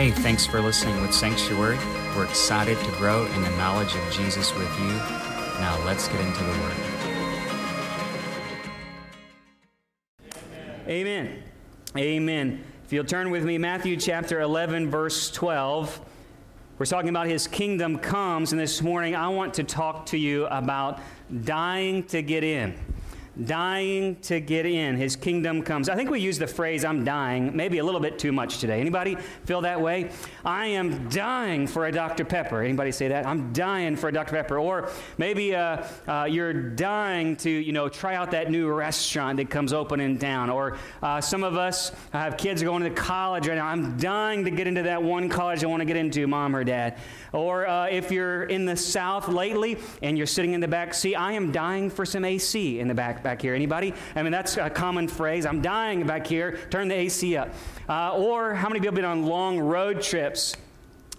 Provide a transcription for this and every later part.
Hey, thanks for listening with Sanctuary. We're excited to grow in the knowledge of Jesus with you. Now let's get into the Word. Amen. Amen. If you'll turn with me, Matthew chapter 11, verse 12. We're talking about his kingdom comes, and this morning I want to talk to you about dying to get in dying to get in. His kingdom comes. I think we use the phrase I'm dying maybe a little bit too much today. Anybody feel that way? I am dying for a Dr. Pepper. Anybody say that? I'm dying for a Dr. Pepper. Or maybe uh, uh, you're dying to, you know, try out that new restaurant that comes open in town. Or uh, some of us have kids going to college right now. I'm dying to get into that one college I want to get into, mom or dad. Or uh, if you're in the South lately and you're sitting in the back seat, I am dying for some AC in the back back here. Anybody? I mean, that's a common phrase. I'm dying back here. Turn the AC up. Uh, or how many people have been on long road trips?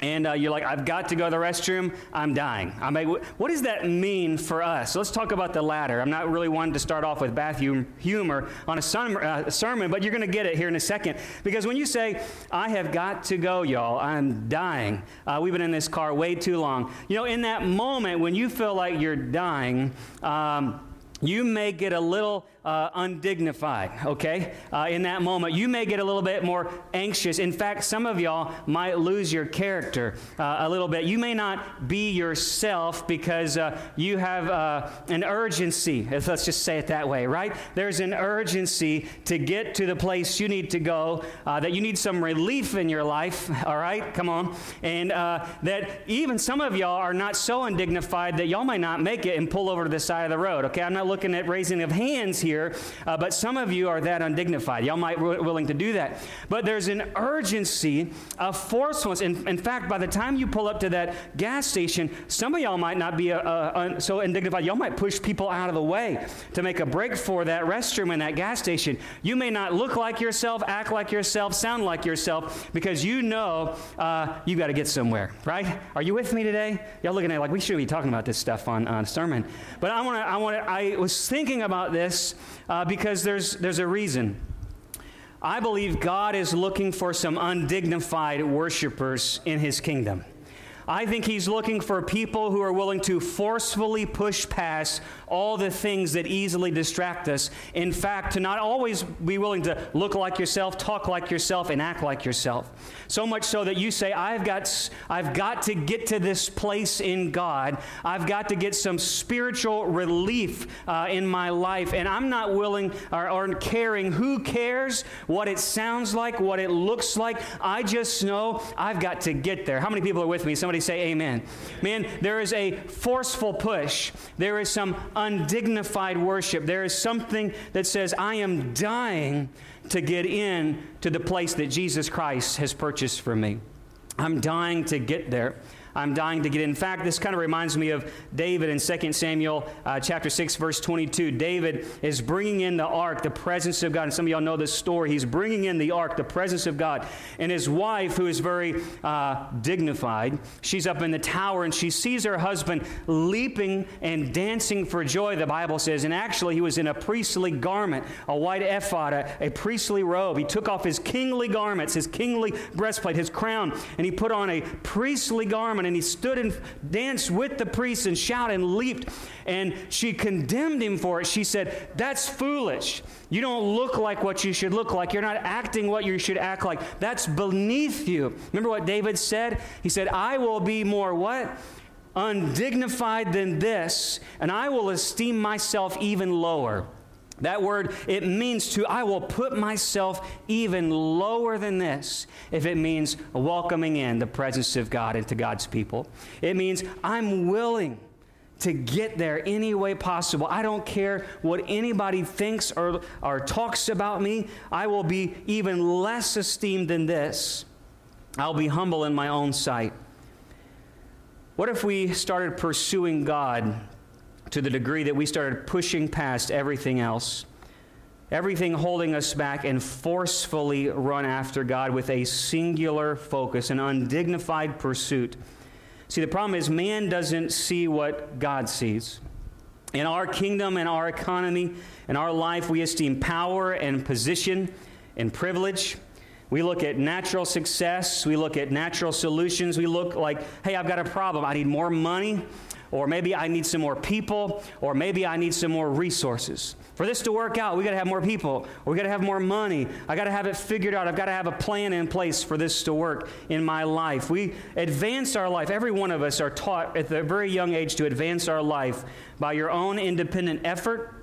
And uh, you're like, I've got to go to the restroom, I'm dying. I'm like, what does that mean for us? So let's talk about the latter. I'm not really wanting to start off with bath humor on a uh, sermon, but you're going to get it here in a second. Because when you say, I have got to go, y'all, I'm dying, uh, we've been in this car way too long. You know, in that moment when you feel like you're dying, um, you may get a little uh, undignified, okay, uh, in that moment. You may get a little bit more anxious. In fact, some of y'all might lose your character uh, a little bit. You may not be yourself because uh, you have uh, an urgency. Let's just say it that way, right? There's an urgency to get to the place you need to go, uh, that you need some relief in your life, all right? Come on. And that even some of y'all are not so undignified that y'all might not make it and pull over to the side of the road, okay? I'm not looking at raising of hands here here, uh, but some of you are that undignified. Y'all might be willing to do that. But there's an urgency, a forcefulness. In, in fact, by the time you pull up to that gas station, some of y'all might not be uh, uh, so undignified. Y'all might push people out of the way to make a break for that restroom in that gas station. You may not look like yourself, act like yourself, sound like yourself because you know uh, you got to get somewhere, right? Are you with me today? Y'all looking at like we should be talking about this stuff on, on sermon. But I want to. I want to. I was thinking about this uh, because there's, there's a reason. I believe God is looking for some undignified worshipers in his kingdom. I think he's looking for people who are willing to forcefully push past all the things that easily distract us. In fact, to not always be willing to look like yourself, talk like yourself, and act like yourself. So much so that you say, I've got, I've got to get to this place in God. I've got to get some spiritual relief uh, in my life. And I'm not willing or, or caring who cares what it sounds like, what it looks like. I just know I've got to get there. How many people are with me? Somebody say amen. Man, there is a forceful push. There is some undignified worship. There is something that says, I am dying to get in to the place that Jesus Christ has purchased for me. I'm dying to get there. I'm dying to get in. Fact, this kind of reminds me of David in 2 Samuel uh, chapter 6, verse 22. David is bringing in the ark, the presence of God. And some of y'all know this story. He's bringing in the ark, the presence of God. And his wife, who is very uh, dignified, she's up in the tower and she sees her husband leaping and dancing for joy, the Bible says. And actually, he was in a priestly garment, a white ephod, a, a priestly robe. He took off his kingly garments, his kingly breastplate, his crown, and he put on a priestly garment and he stood and danced with the priests and shouted and leaped. And she condemned him for it. She said, That's foolish. You don't look like what you should look like. You're not acting what you should act like. That's beneath you. Remember what David said? He said, I will be more what? Undignified than this, and I will esteem myself even lower. That word, it means to, I will put myself even lower than this if it means welcoming in the presence of God into God's people. It means I'm willing to get there any way possible. I don't care what anybody thinks or, or talks about me. I will be even less esteemed than this. I'll be humble in my own sight. What if we started pursuing God to the degree that we started pushing past everything else, everything holding us back, and forcefully run after God with a singular focus, an undignified pursuit. See, the problem is man doesn't see what God sees. In our kingdom and our economy and our life, we esteem power and position and privilege. We look at natural success. We look at natural solutions. We look like, hey, I've got a problem. I need more money, or maybe I need some more people, or maybe I need some more resources. For this to work out, we got to have more people, we got to have more money. I got to have it figured out. I've got to have a plan in place for this to work in my life. We advance our life. Every one of us are taught at a very young age to advance our life by your own independent effort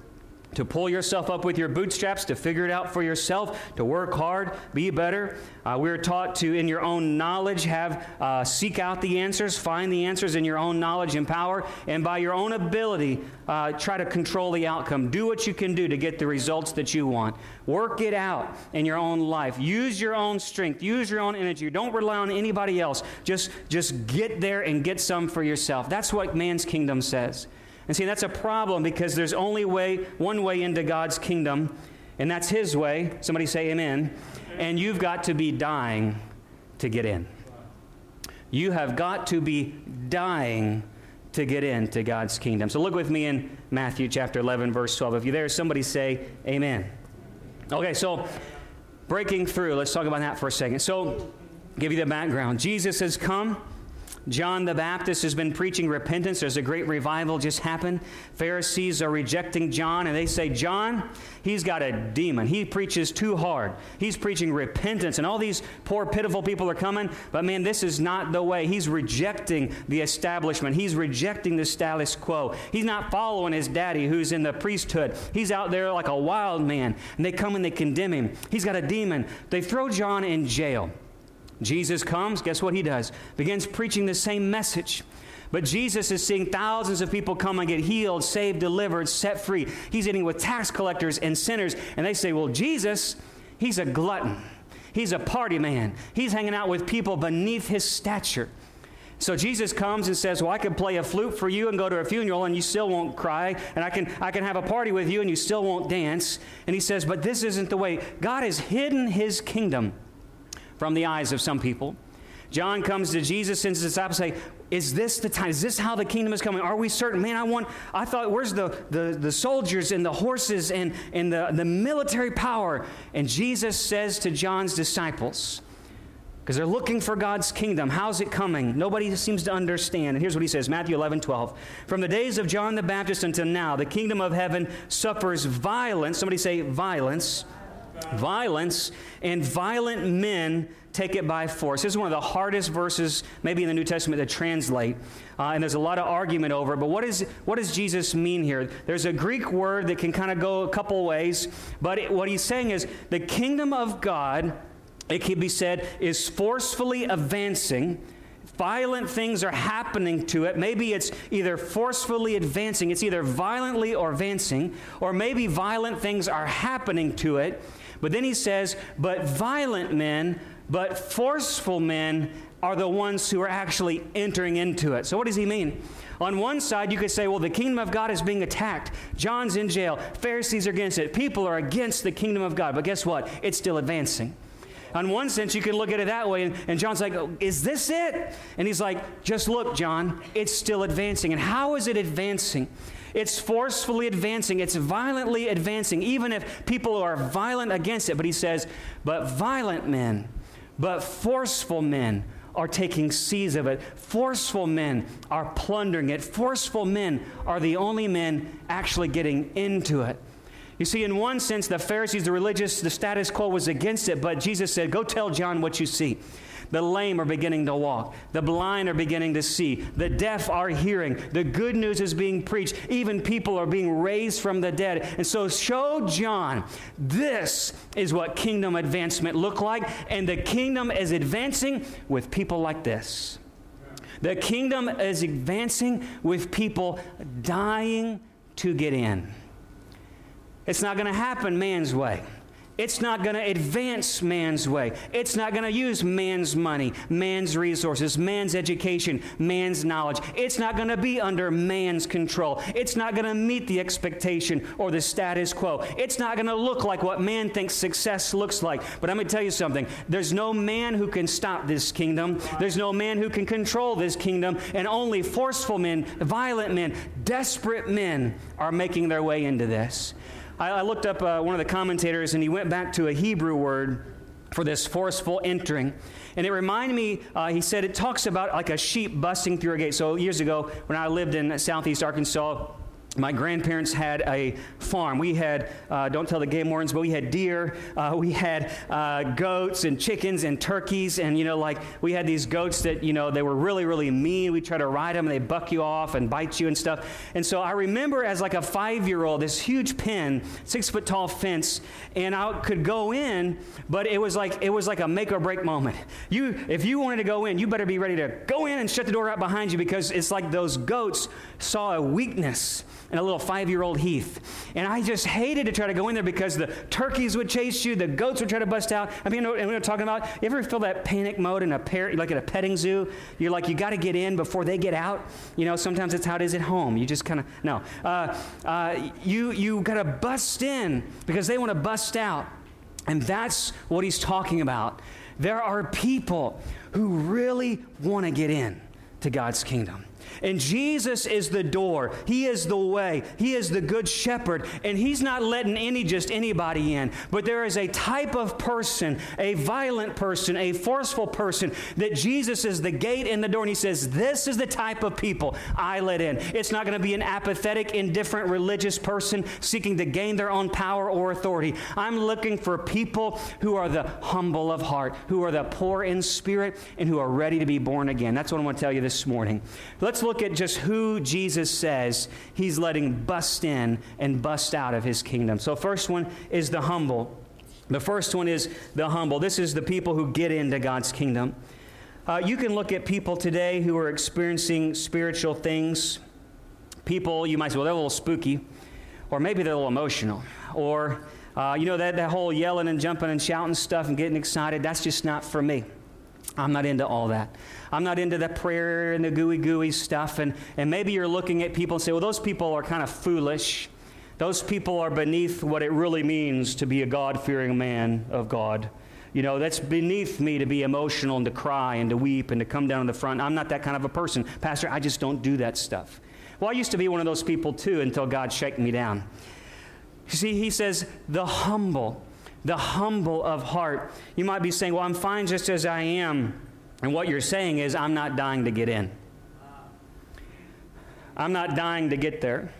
to pull yourself up with your bootstraps, to figure it out for yourself, to work hard, be better. Uh, we're taught to, in your own knowledge, have uh, seek out the answers, find the answers in your own knowledge and power, and by your own ability, uh, try to control the outcome. Do what you can do to get the results that you want. Work it out in your own life. Use your own strength. Use your own energy. Don't rely on anybody else. Just, just get there and get some for yourself. That's what man's kingdom says. And see, that's a problem because there's only way, one way into God's kingdom, and that's His way. Somebody say amen. And you've got to be dying to get in. You have got to be dying to get into God's kingdom. So look with me in Matthew chapter 11, verse 12. If you're there, somebody say amen. Okay, so breaking through, let's talk about that for a second. So, give you the background. Jesus has come. John the Baptist has been preaching repentance. There's a great revival just happened. Pharisees are rejecting John, and they say, John, he's got a demon. He preaches too hard. He's preaching repentance, and all these poor, pitiful people are coming. But man, this is not the way. He's rejecting the establishment, he's rejecting the status quo. He's not following his daddy who's in the priesthood. He's out there like a wild man, and they come and they condemn him. He's got a demon. They throw John in jail. Jesus comes, guess what he does? Begins preaching the same message. But Jesus is seeing thousands of people come and get healed, saved, delivered, set free. He's eating with tax collectors and sinners, and they say, Well, Jesus, he's a glutton. He's a party man. He's hanging out with people beneath his stature. So Jesus comes and says, Well, I can play a flute for you and go to a funeral and you still won't cry, and I can, I can have a party with you and you still won't dance. And he says, But this isn't the way. God has hidden his kingdom from the eyes of some people. John comes to Jesus and his disciples say, Is this the time? Is this how the kingdom is coming? Are we certain? Man, I want, I thought, where's the, the, the soldiers and the horses and, and the, the military power? And Jesus says to John's disciples, because they're looking for God's kingdom. How's it coming? Nobody seems to understand. And here's what he says Matthew 11, 12. From the days of John the Baptist until now, the kingdom of heaven suffers violence. Somebody say violence violence, and violent men take it by force. This is one of the hardest verses, maybe in the New Testament, to translate. Uh, and there's a lot of argument over it. But what, is, what does Jesus mean here? There's a Greek word that can kind of go a couple ways. But it, what he's saying is the kingdom of God, it can be said, is forcefully advancing violent things are happening to it. Maybe it's either forcefully advancing, it's either violently or advancing, or maybe violent things are happening to it. But then he says, but violent men, but forceful men are the ones who are actually entering into it. So, what does he mean? On one side, you could say, well, the kingdom of God is being attacked. John's in jail. Pharisees are against it. People are against the kingdom of God. But guess what? It's still advancing. On one sense, you can look at it that way, and, and John's like, oh, Is this it? And he's like, Just look, John, it's still advancing. And how is it advancing? It's forcefully advancing, it's violently advancing, even if people are violent against it. But he says, but violent men, but forceful men are taking seize of it. Forceful men are plundering it. Forceful men are the only men actually getting into it. You see, in one sense, the Pharisees, the religious, the status quo was against it, but Jesus said, Go tell John what you see. The lame are beginning to walk. The blind are beginning to see. The deaf are hearing. The good news is being preached. Even people are being raised from the dead. And so show John this is what kingdom advancement look like. And the kingdom is advancing with people like this. The kingdom is advancing with people dying to get in. It's not going to happen man's way. It's not going to advance man's way. It's not going to use man's money, man's resources, man's education, man's knowledge. It's not going to be under man's control. It's not going to meet the expectation or the status quo. It's not going to look like what man thinks success looks like. But I'm going to tell you something there's no man who can stop this kingdom, there's no man who can control this kingdom, and only forceful men, violent men, desperate men are making their way into this. I, I looked up uh, one of the commentators, and he went back to a Hebrew word for this forceful entering. And it reminded me, uh, he said, it talks about like a sheep busting through a gate. So years ago, when I lived in southeast Arkansas, my grandparents had a farm. We had, uh, don't tell the game wardens, but we had deer, uh, we had uh, goats and chickens and turkeys. And, you know, like we had these goats that, you know, they were really, really mean. We try to ride them and they buck you off and bite you and stuff. And so I remember as like a five year old, this huge pen, six foot tall fence, and I could go in, but it was like, it was like a make or break moment. You, if you wanted to go in, you better be ready to go in and shut the door out behind you because it's like those goats saw a weakness and a little five year old Heath. And I just hated to try to go in there because the turkeys would chase you, the goats would try to bust out. I mean, and we were talking about, you ever feel that panic mode in a pair, like at a petting zoo? You're like, you got to get in before they get out. You know, sometimes it's how it is at home. You just kind of, no. Uh, uh, you you got to bust in because they want to bust out. And that's what he's talking about. There are people who really want to get in to God's kingdom. And Jesus is the door. He is the way. He is the good shepherd. And He's not letting any just anybody in. But there is a type of person, a violent person, a forceful person, that Jesus is the gate and the door. And He says, This is the type of people I let in. It's not going to be an apathetic, indifferent religious person seeking to gain their own power or authority. I'm looking for people who are the humble of heart, who are the poor in spirit, and who are ready to be born again. That's what I want to tell you this morning. Let's look at just who Jesus says he's letting bust in and bust out of his kingdom. So, first one is the humble. The first one is the humble. This is the people who get into God's kingdom. Uh, you can look at people today who are experiencing spiritual things. People, you might say, well, they're a little spooky, or maybe they're a little emotional, or, uh, you know, that, that whole yelling and jumping and shouting stuff and getting excited, that's just not for me. I'm not into all that. I'm not into the prayer and the gooey gooey stuff. And, and maybe you're looking at people and say, well, those people are kind of foolish. Those people are beneath what it really means to be a God fearing man of God. You know, that's beneath me to be emotional and to cry and to weep and to come down to the front. I'm not that kind of a person. Pastor, I just don't do that stuff. Well, I used to be one of those people too until God shaken me down. You see, he says, the humble, the humble of heart. You might be saying, well, I'm fine just as I am. And what you're saying is, I'm not dying to get in. I'm not dying to get there.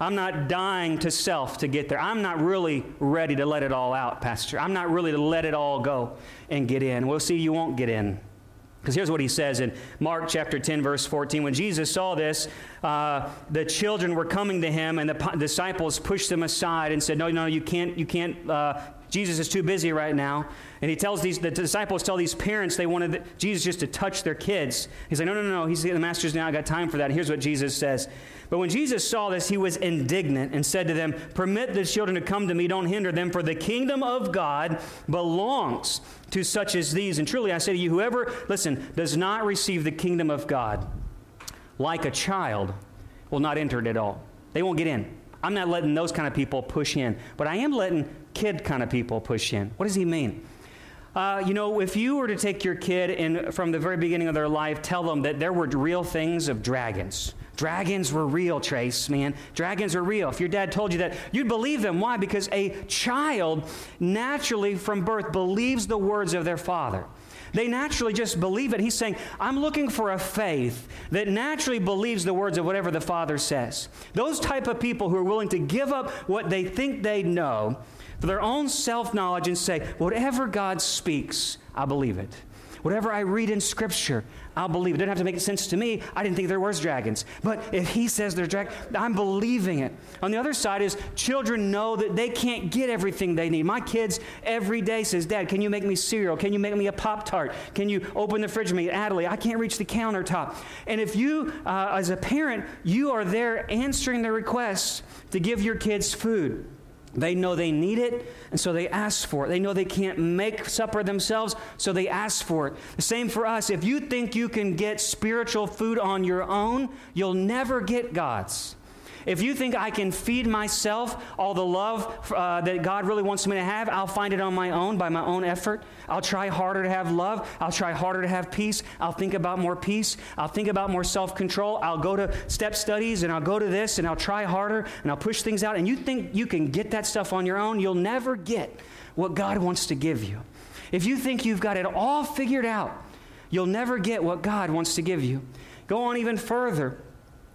I'm not dying to self to get there. I'm not really ready to let it all out, Pastor. I'm not really to let it all go and get in. We'll see you won't get in. Because here's what he says in Mark chapter 10, verse 14. When Jesus saw this, uh, the children were coming to him, and the disciples pushed them aside and said, No, no, you can't, you can't uh, Jesus is too busy right now. And he tells these, the disciples tell these parents they wanted Jesus just to touch their kids. He's like, no, no, no, no. He's the master's now. Got time for that. And here's what Jesus says. But when Jesus saw this, he was indignant and said to them, Permit the children to come to me, don't hinder them, for the kingdom of God belongs to such as these. And truly I say to you, whoever, listen, does not receive the kingdom of God like a child will not enter it at all. They won't get in. I'm not letting those kind of people push in, but I am letting kid kind of people push in. What does he mean? Uh, you know, if you were to take your kid and from the very beginning of their life, tell them that there were real things of dragons. Dragons were real, Trace, man. Dragons are real. If your dad told you that, you'd believe them. Why? Because a child naturally from birth believes the words of their father. They naturally just believe it. He's saying, I'm looking for a faith that naturally believes the words of whatever the Father says. Those type of people who are willing to give up what they think they know for their own self knowledge and say, whatever God speaks, I believe it. Whatever I read in Scripture, I'll believe it. It doesn't have to make sense to me. I didn't think there was dragons. But if he says there's dragons, I'm believing it. On the other side is children know that they can't get everything they need. My kids every day says, Dad, can you make me cereal? Can you make me a Pop-Tart? Can you open the fridge for me? Adelie, I can't reach the countertop. And if you, uh, as a parent, you are there answering the requests to give your kids food, they know they need it, and so they ask for it. They know they can't make supper themselves, so they ask for it. The same for us. If you think you can get spiritual food on your own, you'll never get God's. If you think I can feed myself all the love uh, that God really wants me to have, I'll find it on my own by my own effort. I'll try harder to have love. I'll try harder to have peace. I'll think about more peace. I'll think about more self control. I'll go to step studies and I'll go to this and I'll try harder and I'll push things out. And you think you can get that stuff on your own, you'll never get what God wants to give you. If you think you've got it all figured out, you'll never get what God wants to give you. Go on even further.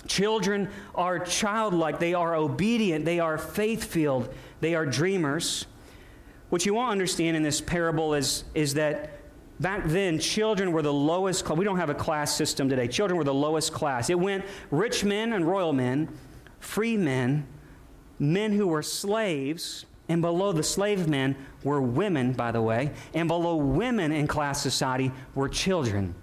Children are childlike, they are obedient, they are faith filled, they are dreamers. What you won't understand in this parable is, is that back then, children were the lowest class. We don't have a class system today. Children were the lowest class. It went rich men and royal men, free men, men who were slaves, and below the slave men were women, by the way, and below women in class society were children.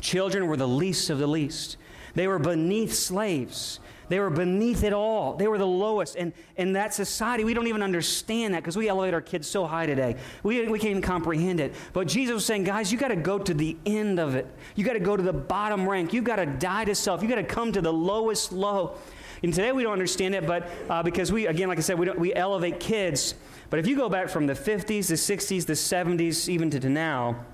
Children were the least of the least. They were beneath slaves. They were beneath it all. They were the lowest. And in that society, we don't even understand that because we elevate our kids so high today. We, we can't even comprehend it. But Jesus was saying, guys, you got to go to the end of it. You got to go to the bottom rank. You got to die to self. You got to come to the lowest low. And today we don't understand it, but uh, because we, again, like I said, we, we elevate kids. But if you go back from the 50s, the 60s, the 70s, even to now,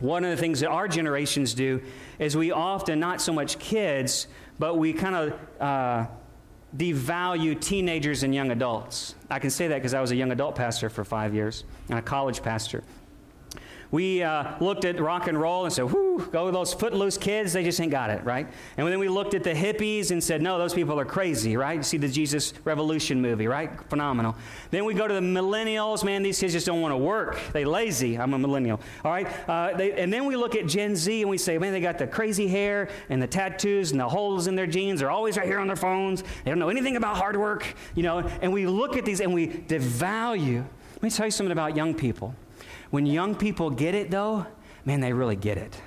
one of the things that our generations do is we often, not so much kids, but we kind of uh, devalue teenagers and young adults. I can say that because I was a young adult pastor for five years and a college pastor we uh, looked at rock and roll and said, whoo, go those footloose kids, they just ain't got it, right? And then we looked at the hippies and said, no, those people are crazy, right? You see the Jesus Revolution movie, right? Phenomenal. Then we go to the millennials, man, these kids just don't want to work. They lazy. I'm a millennial, all right? Uh, they, and then we look at Gen Z and we say, man, they got the crazy hair and the tattoos and the holes in their jeans. They're always right here on their phones. They don't know anything about hard work, you know? And we look at these and we devalue. Let me tell you something about young people. When young people get it, though, man, they really get it.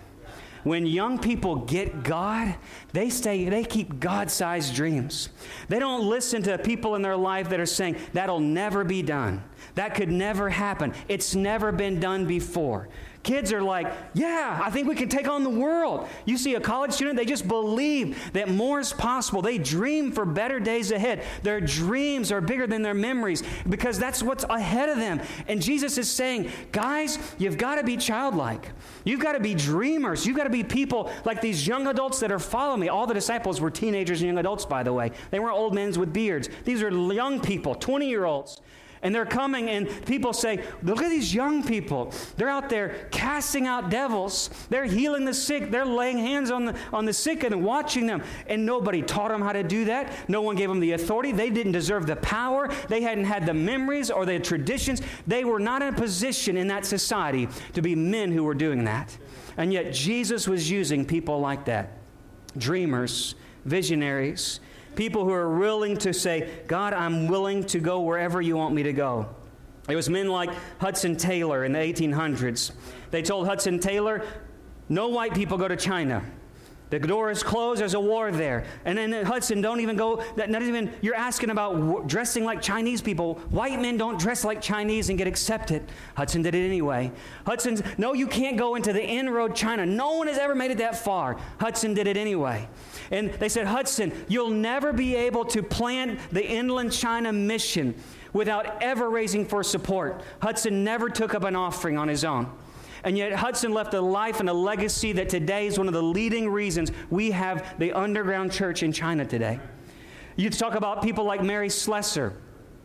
When young people get God, they stay, they keep God-sized dreams. They don't listen to people in their life that are saying, that'll never be done. That could never happen. It's never been done before. Kids are like, yeah, I think we can take on the world. You see a college student, they just believe that more is possible. They dream for better days ahead. Their dreams are bigger than their memories because that's what's ahead of them. And Jesus is saying, guys, you've got to be childlike. You've got to be dreamers. You've got to be people like these young adults that are following me. All the disciples were teenagers and young adults, by the way. They weren't old men with beards. These are young people, 20 year olds. And they're coming, and people say, Look at these young people. They're out there casting out devils. They're healing the sick. They're laying hands on the, on the sick and watching them. And nobody taught them how to do that. No one gave them the authority. They didn't deserve the power. They hadn't had the memories or the traditions. They were not in a position in that society to be men who were doing that. And yet, Jesus was using people like that dreamers, visionaries People who are willing to say, God, I'm willing to go wherever you want me to go. It was men like Hudson Taylor in the 1800s. They told Hudson Taylor, no white people go to China. The door is closed. There's a war there. And then Hudson, don't even go. That not even. You're asking about dressing like Chinese people. White men don't dress like Chinese and get accepted. Hudson did it anyway. Hudson's no, you can't go into the inroad China. No one has ever made it that far. Hudson did it anyway. And they said, Hudson, you'll never be able to plant the inland China mission without ever raising for support. Hudson never took up an offering on his own. And yet, Hudson left a life and a legacy that today is one of the leading reasons we have the underground church in China today. You talk about people like Mary Slessor.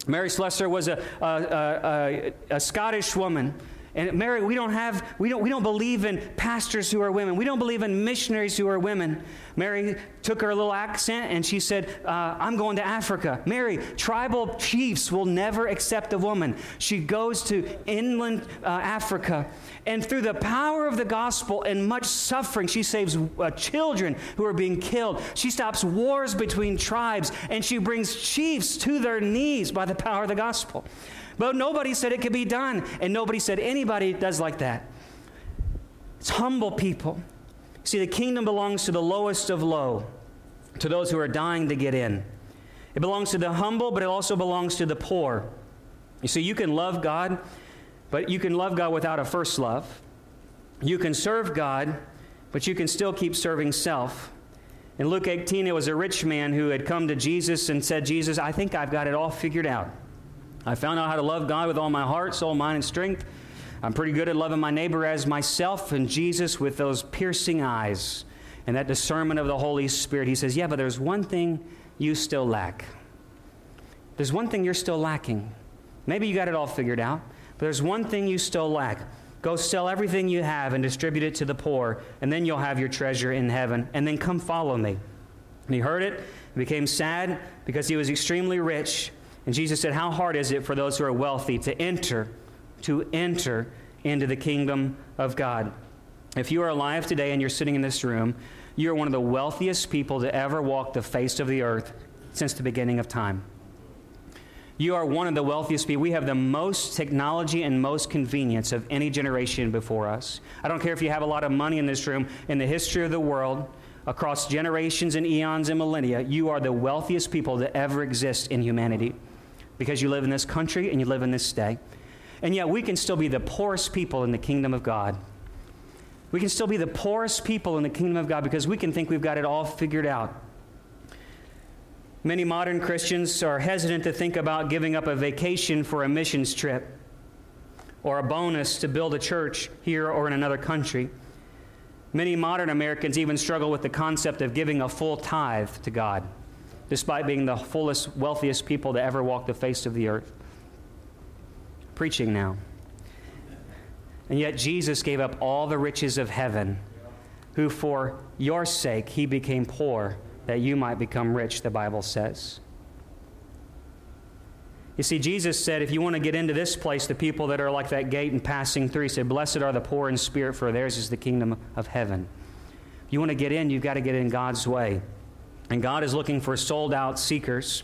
Mary Slessor was a, a, a, a Scottish woman and Mary, we don't have, we don't, we don't believe in pastors who are women. We don't believe in missionaries who are women. Mary took her little accent and she said, uh, I'm going to Africa. Mary, tribal chiefs will never accept a woman. She goes to inland uh, Africa. And through the power of the gospel and much suffering, she saves uh, children who are being killed. She stops wars between tribes and she brings chiefs to their knees by the power of the gospel. But nobody said it could be done, and nobody said anybody does like that. It's humble people. See, the kingdom belongs to the lowest of low, to those who are dying to get in. It belongs to the humble, but it also belongs to the poor. You see, you can love God, but you can love God without a first love. You can serve God, but you can still keep serving self. In Luke 18, it was a rich man who had come to Jesus and said, Jesus, I think I've got it all figured out. I found out how to love God with all my heart, soul, mind, and strength. I'm pretty good at loving my neighbor as myself and Jesus with those piercing eyes and that discernment of the Holy Spirit. He says, Yeah, but there's one thing you still lack. There's one thing you're still lacking. Maybe you got it all figured out, but there's one thing you still lack. Go sell everything you have and distribute it to the poor, and then you'll have your treasure in heaven. And then come follow me. And he heard it and became sad because he was extremely rich. And Jesus said, How hard is it for those who are wealthy to enter, to enter into the kingdom of God? If you are alive today and you're sitting in this room, you're one of the wealthiest people to ever walk the face of the earth since the beginning of time. You are one of the wealthiest people. We have the most technology and most convenience of any generation before us. I don't care if you have a lot of money in this room. In the history of the world, across generations and eons and millennia, you are the wealthiest people to ever exist in humanity because you live in this country and you live in this day. And yet, we can still be the poorest people in the kingdom of God. We can still be the poorest people in the kingdom of God because we can think we've got it all figured out. Many modern Christians are hesitant to think about giving up a vacation for a missions trip or a bonus to build a church here or in another country. Many modern Americans even struggle with the concept of giving a full tithe to God, despite being the fullest, wealthiest people to ever walk the face of the earth. Preaching now. And yet Jesus gave up all the riches of heaven, who for your sake he became poor that you might become rich, the Bible says. You see, Jesus said, if you want to get into this place, the people that are like that gate and passing through, he said, Blessed are the poor in spirit, for theirs is the kingdom of heaven. If you want to get in, you've got to get in God's way. And God is looking for sold out seekers.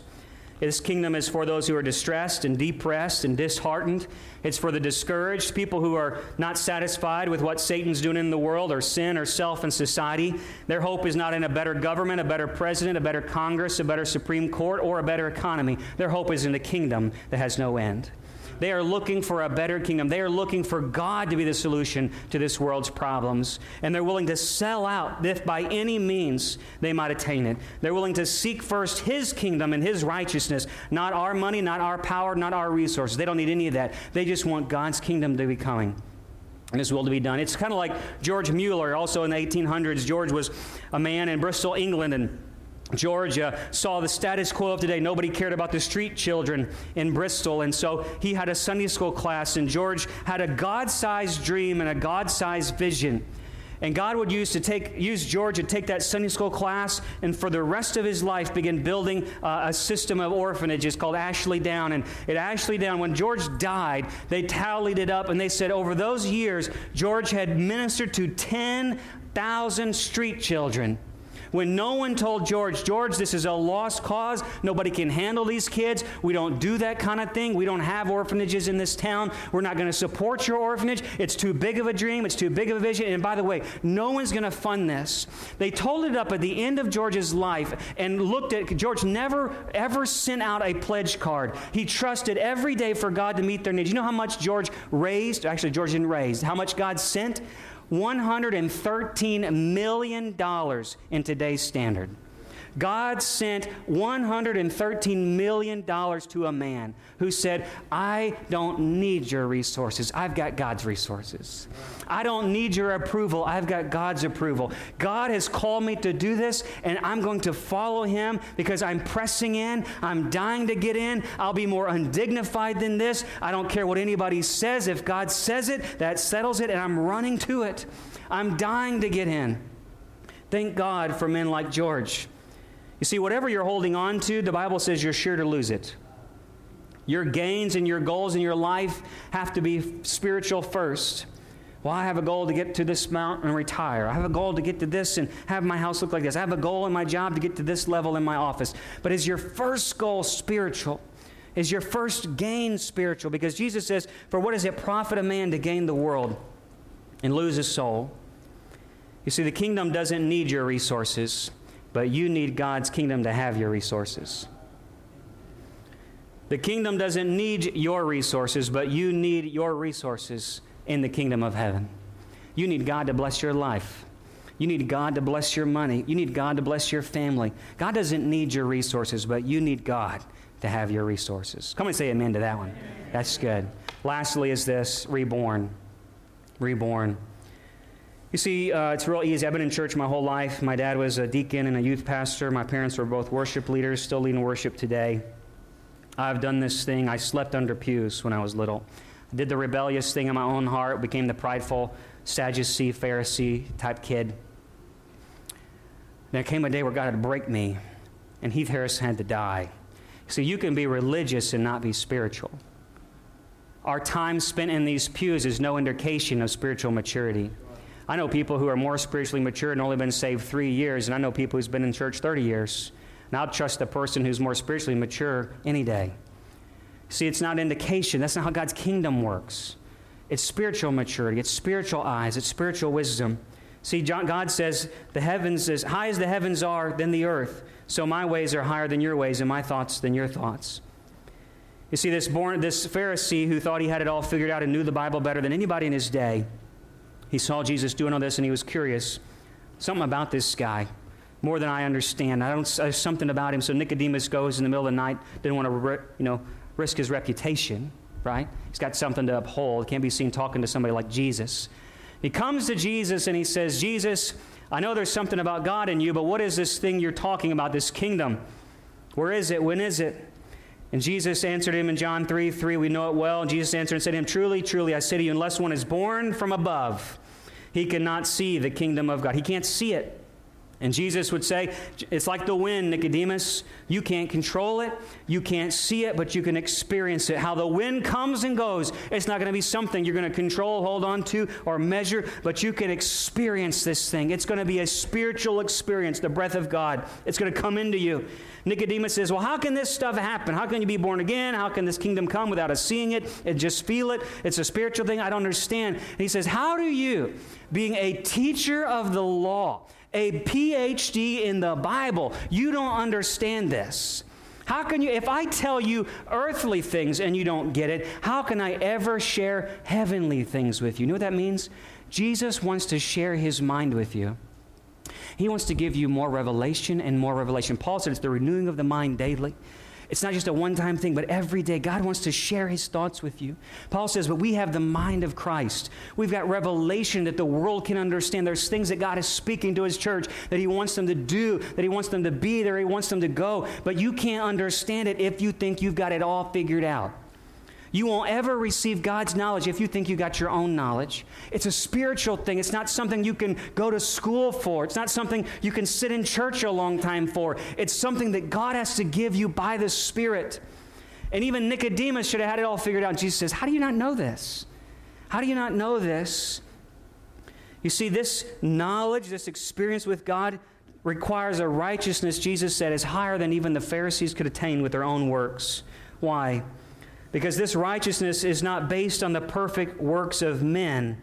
This kingdom is for those who are distressed and depressed and disheartened. It's for the discouraged, people who are not satisfied with what Satan's doing in the world or sin or self and society. Their hope is not in a better government, a better president, a better Congress, a better Supreme Court, or a better economy. Their hope is in a kingdom that has no end. They are looking for a better kingdom. They are looking for God to be the solution to this world's problems. And they're willing to sell out if by any means they might attain it. They're willing to seek first His kingdom and His righteousness, not our money, not our power, not our resources. They don't need any of that. They just want God's kingdom to be coming and his will to be done. It's kind of like George Mueller, also in the 1800s. George was a man in Bristol, England, and Georgia saw the status quo of today. Nobody cared about the street children in Bristol. And so he had a Sunday school class, and George had a God sized dream and a God sized vision. And God would use to take use George to take that Sunday school class and for the rest of his life begin building uh, a system of orphanages called Ashley Down. And at Ashley Down, when George died, they tallied it up and they said over those years, George had ministered to 10,000 street children. When no one told George, George, this is a lost cause. Nobody can handle these kids. We don't do that kind of thing. We don't have orphanages in this town. We're not going to support your orphanage. It's too big of a dream. It's too big of a vision. And by the way, no one's going to fund this. They told it up at the end of George's life and looked at George never ever sent out a pledge card. He trusted every day for God to meet their needs. You know how much George raised? Actually, George didn't raise. How much God sent? $113 million in today's standard. God sent $113 million to a man who said, I don't need your resources. I've got God's resources. I don't need your approval. I've got God's approval. God has called me to do this, and I'm going to follow him because I'm pressing in. I'm dying to get in. I'll be more undignified than this. I don't care what anybody says. If God says it, that settles it, and I'm running to it. I'm dying to get in. Thank God for men like George you see, whatever you're holding on to, the Bible says you're sure to lose it. Your gains and your goals in your life have to be spiritual first. Well, I have a goal to get to this mountain and retire. I have a goal to get to this and have my house look like this. I have a goal in my job to get to this level in my office. But is your first goal spiritual? Is your first gain spiritual? Because Jesus says, For what does it profit a man to gain the world and lose his soul? You see, the kingdom doesn't need your resources but you need God's kingdom to have your resources. The kingdom doesn't need your resources, but you need your resources in the kingdom of heaven. You need God to bless your life. You need God to bless your money. You need God to bless your family. God doesn't need your resources, but you need God to have your resources. Come and say amen to that one. That's good. Lastly, is this reborn. Reborn. You see, uh, it's real easy. I've been in church my whole life. My dad was a deacon and a youth pastor. My parents were both worship leaders, still leading worship today. I've done this thing. I slept under pews when I was little. I did the rebellious thing in my own heart, became the prideful Sadducee, Pharisee type kid. There came a day where God had to break me, and Heath Harris had to die. So you can be religious and not be spiritual. Our time spent in these pews is no indication of spiritual maturity. I know people who are more spiritually mature and only been saved three years, and I know people who's been in church 30 years. And I'll trust the person who's more spiritually mature any day. See, it's not indication. That's not how God's kingdom works. It's spiritual maturity, it's spiritual eyes, it's spiritual wisdom. See, John, God says, The heavens, as high as the heavens are than the earth, so my ways are higher than your ways, and my thoughts than your thoughts. You see, this, born, this Pharisee who thought he had it all figured out and knew the Bible better than anybody in his day, he saw Jesus doing all this and he was curious. Something about this guy, more than I understand. I don't, there's something about him. So Nicodemus goes in the middle of the night, didn't want to, you know, risk his reputation, right? He's got something to uphold. Can't be seen talking to somebody like Jesus. He comes to Jesus and he says, Jesus, I know there's something about God in you, but what is this thing you're talking about, this kingdom? Where is it? When is it? And Jesus answered him in John 3 3, we know it well. Jesus answered and said to him, Truly, truly, I say to you, unless one is born from above, he cannot see the kingdom of God. He can't see it. And Jesus would say, It's like the wind, Nicodemus. You can't control it, you can't see it, but you can experience it. How the wind comes and goes. It's not going to be something you're going to control, hold on to, or measure, but you can experience this thing. It's going to be a spiritual experience, the breath of God. It's going to come into you. Nicodemus says, Well, how can this stuff happen? How can you be born again? How can this kingdom come without us seeing it and just feel it? It's a spiritual thing. I don't understand. And he says, How do you, being a teacher of the law, a PhD in the Bible, you don't understand this. How can you, if I tell you earthly things and you don't get it, how can I ever share heavenly things with you? You know what that means? Jesus wants to share his mind with you. He wants to give you more revelation and more revelation. Paul said it's the renewing of the mind daily. It's not just a one time thing, but every day God wants to share his thoughts with you. Paul says, But we have the mind of Christ. We've got revelation that the world can understand. There's things that God is speaking to his church that he wants them to do, that he wants them to be there, he wants them to go. But you can't understand it if you think you've got it all figured out. You won't ever receive God's knowledge if you think you got your own knowledge. It's a spiritual thing. It's not something you can go to school for. It's not something you can sit in church a long time for. It's something that God has to give you by the Spirit. And even Nicodemus should have had it all figured out. Jesus says, How do you not know this? How do you not know this? You see, this knowledge, this experience with God, requires a righteousness, Jesus said, is higher than even the Pharisees could attain with their own works. Why? Because this righteousness is not based on the perfect works of men,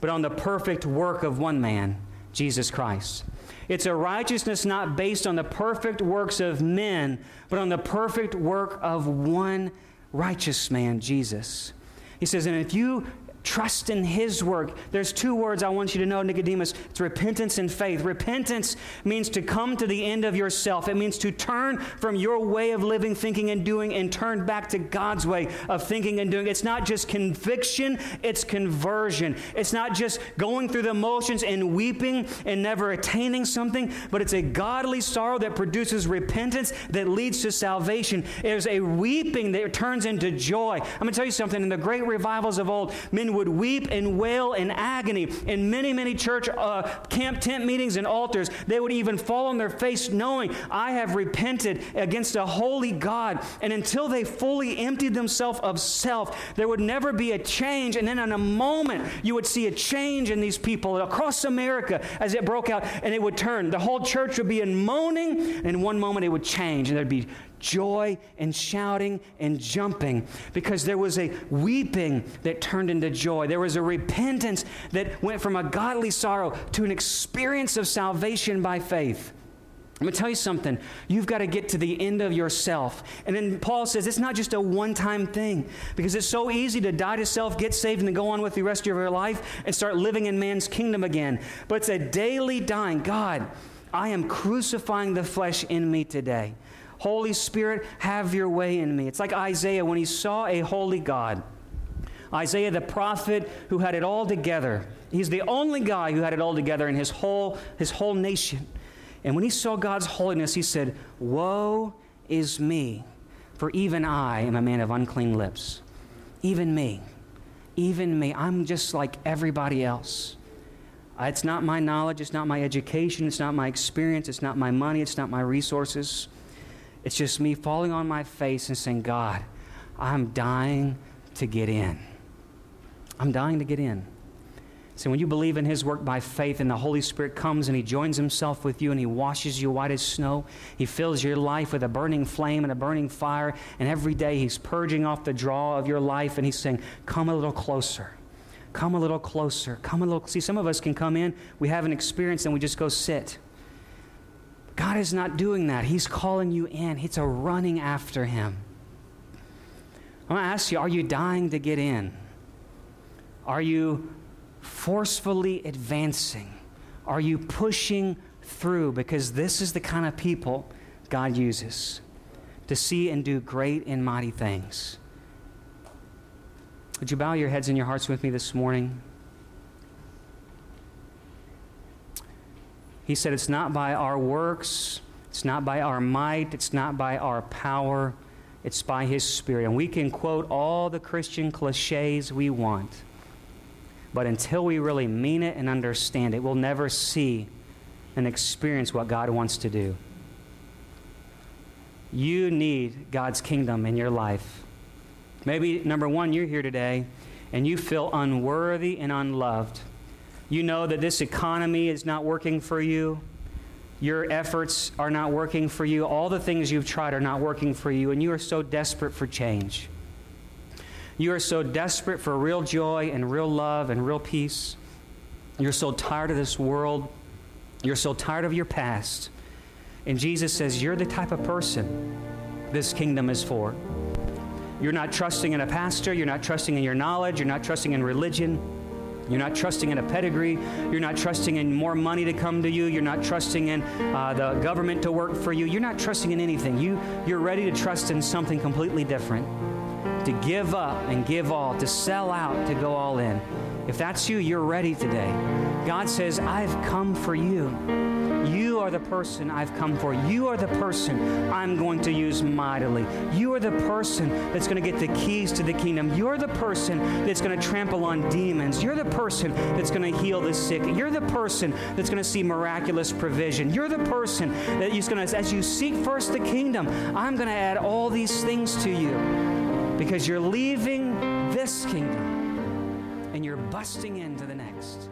but on the perfect work of one man, Jesus Christ. It's a righteousness not based on the perfect works of men, but on the perfect work of one righteous man, Jesus. He says, and if you Trust in His work. There's two words I want you to know, Nicodemus. It's repentance and faith. Repentance means to come to the end of yourself, it means to turn from your way of living, thinking, and doing and turn back to God's way of thinking and doing. It's not just conviction, it's conversion. It's not just going through the motions and weeping and never attaining something, but it's a godly sorrow that produces repentance that leads to salvation. There's a weeping that turns into joy. I'm going to tell you something. In the great revivals of old, men would weep and wail in agony. In many, many church uh, camp tent meetings and altars, they would even fall on their face knowing, I have repented against a holy God. And until they fully emptied themselves of self, there would never be a change. And then in a moment, you would see a change in these people across America as it broke out, and it would turn. The whole church would be in moaning, and in one moment it would change, and there'd be joy and shouting and jumping because there was a weeping that turned into joy. There was a repentance that went from a godly sorrow to an experience of salvation by faith. I'm going to tell you something. You've got to get to the end of yourself. And then Paul says it's not just a one time thing because it's so easy to die to self, get saved, and then go on with the rest of your life and start living in man's kingdom again. But it's a daily dying. God, I am crucifying the flesh in me today. Holy Spirit, have your way in me. It's like Isaiah when he saw a holy God. Isaiah, the prophet who had it all together. He's the only guy who had it all together in his whole, his whole nation. And when he saw God's holiness, he said, Woe is me, for even I am a man of unclean lips. Even me. even me. I'm just like everybody else. It's not my knowledge, it's not my education, it's not my experience, it's not my money, it's not my resources. It's just me falling on my face and saying, God, I'm dying to get in. I'm dying to get in. So when you believe in His work by faith and the Holy Spirit comes and He joins Himself with you and He washes you white as snow, He fills your life with a burning flame and a burning fire, and every day He's purging off the draw of your life and He's saying, Come a little closer. Come a little closer. Come a little. See, some of us can come in, we have an experience, and we just go sit. God is not doing that. He's calling you in. It's a running after Him. I want to ask you are you dying to get in? Are you forcefully advancing? Are you pushing through? Because this is the kind of people God uses to see and do great and mighty things. Would you bow your heads and your hearts with me this morning? He said, It's not by our works, it's not by our might, it's not by our power, it's by His Spirit. And we can quote all the Christian cliches we want. But until we really mean it and understand it, we'll never see and experience what God wants to do. You need God's kingdom in your life. Maybe, number one, you're here today and you feel unworthy and unloved. You know that this economy is not working for you. Your efforts are not working for you. All the things you've tried are not working for you, and you are so desperate for change. You are so desperate for real joy and real love and real peace. You're so tired of this world. You're so tired of your past. And Jesus says, You're the type of person this kingdom is for. You're not trusting in a pastor. You're not trusting in your knowledge. You're not trusting in religion. You're not trusting in a pedigree. You're not trusting in more money to come to you. You're not trusting in uh, the government to work for you. You're not trusting in anything. You, you're ready to trust in something completely different to give up and give all, to sell out, to go all in. If that's you, you're ready today. God says, I've come for you. You are the person I've come for. You are the person I'm going to use mightily. You are the person that's going to get the keys to the kingdom. You're the person that's going to trample on demons. You're the person that's going to heal the sick. You're the person that's going to see miraculous provision. You're the person that is going to, as you seek first the kingdom, I'm going to add all these things to you because you're leaving this kingdom and you're busting into the next.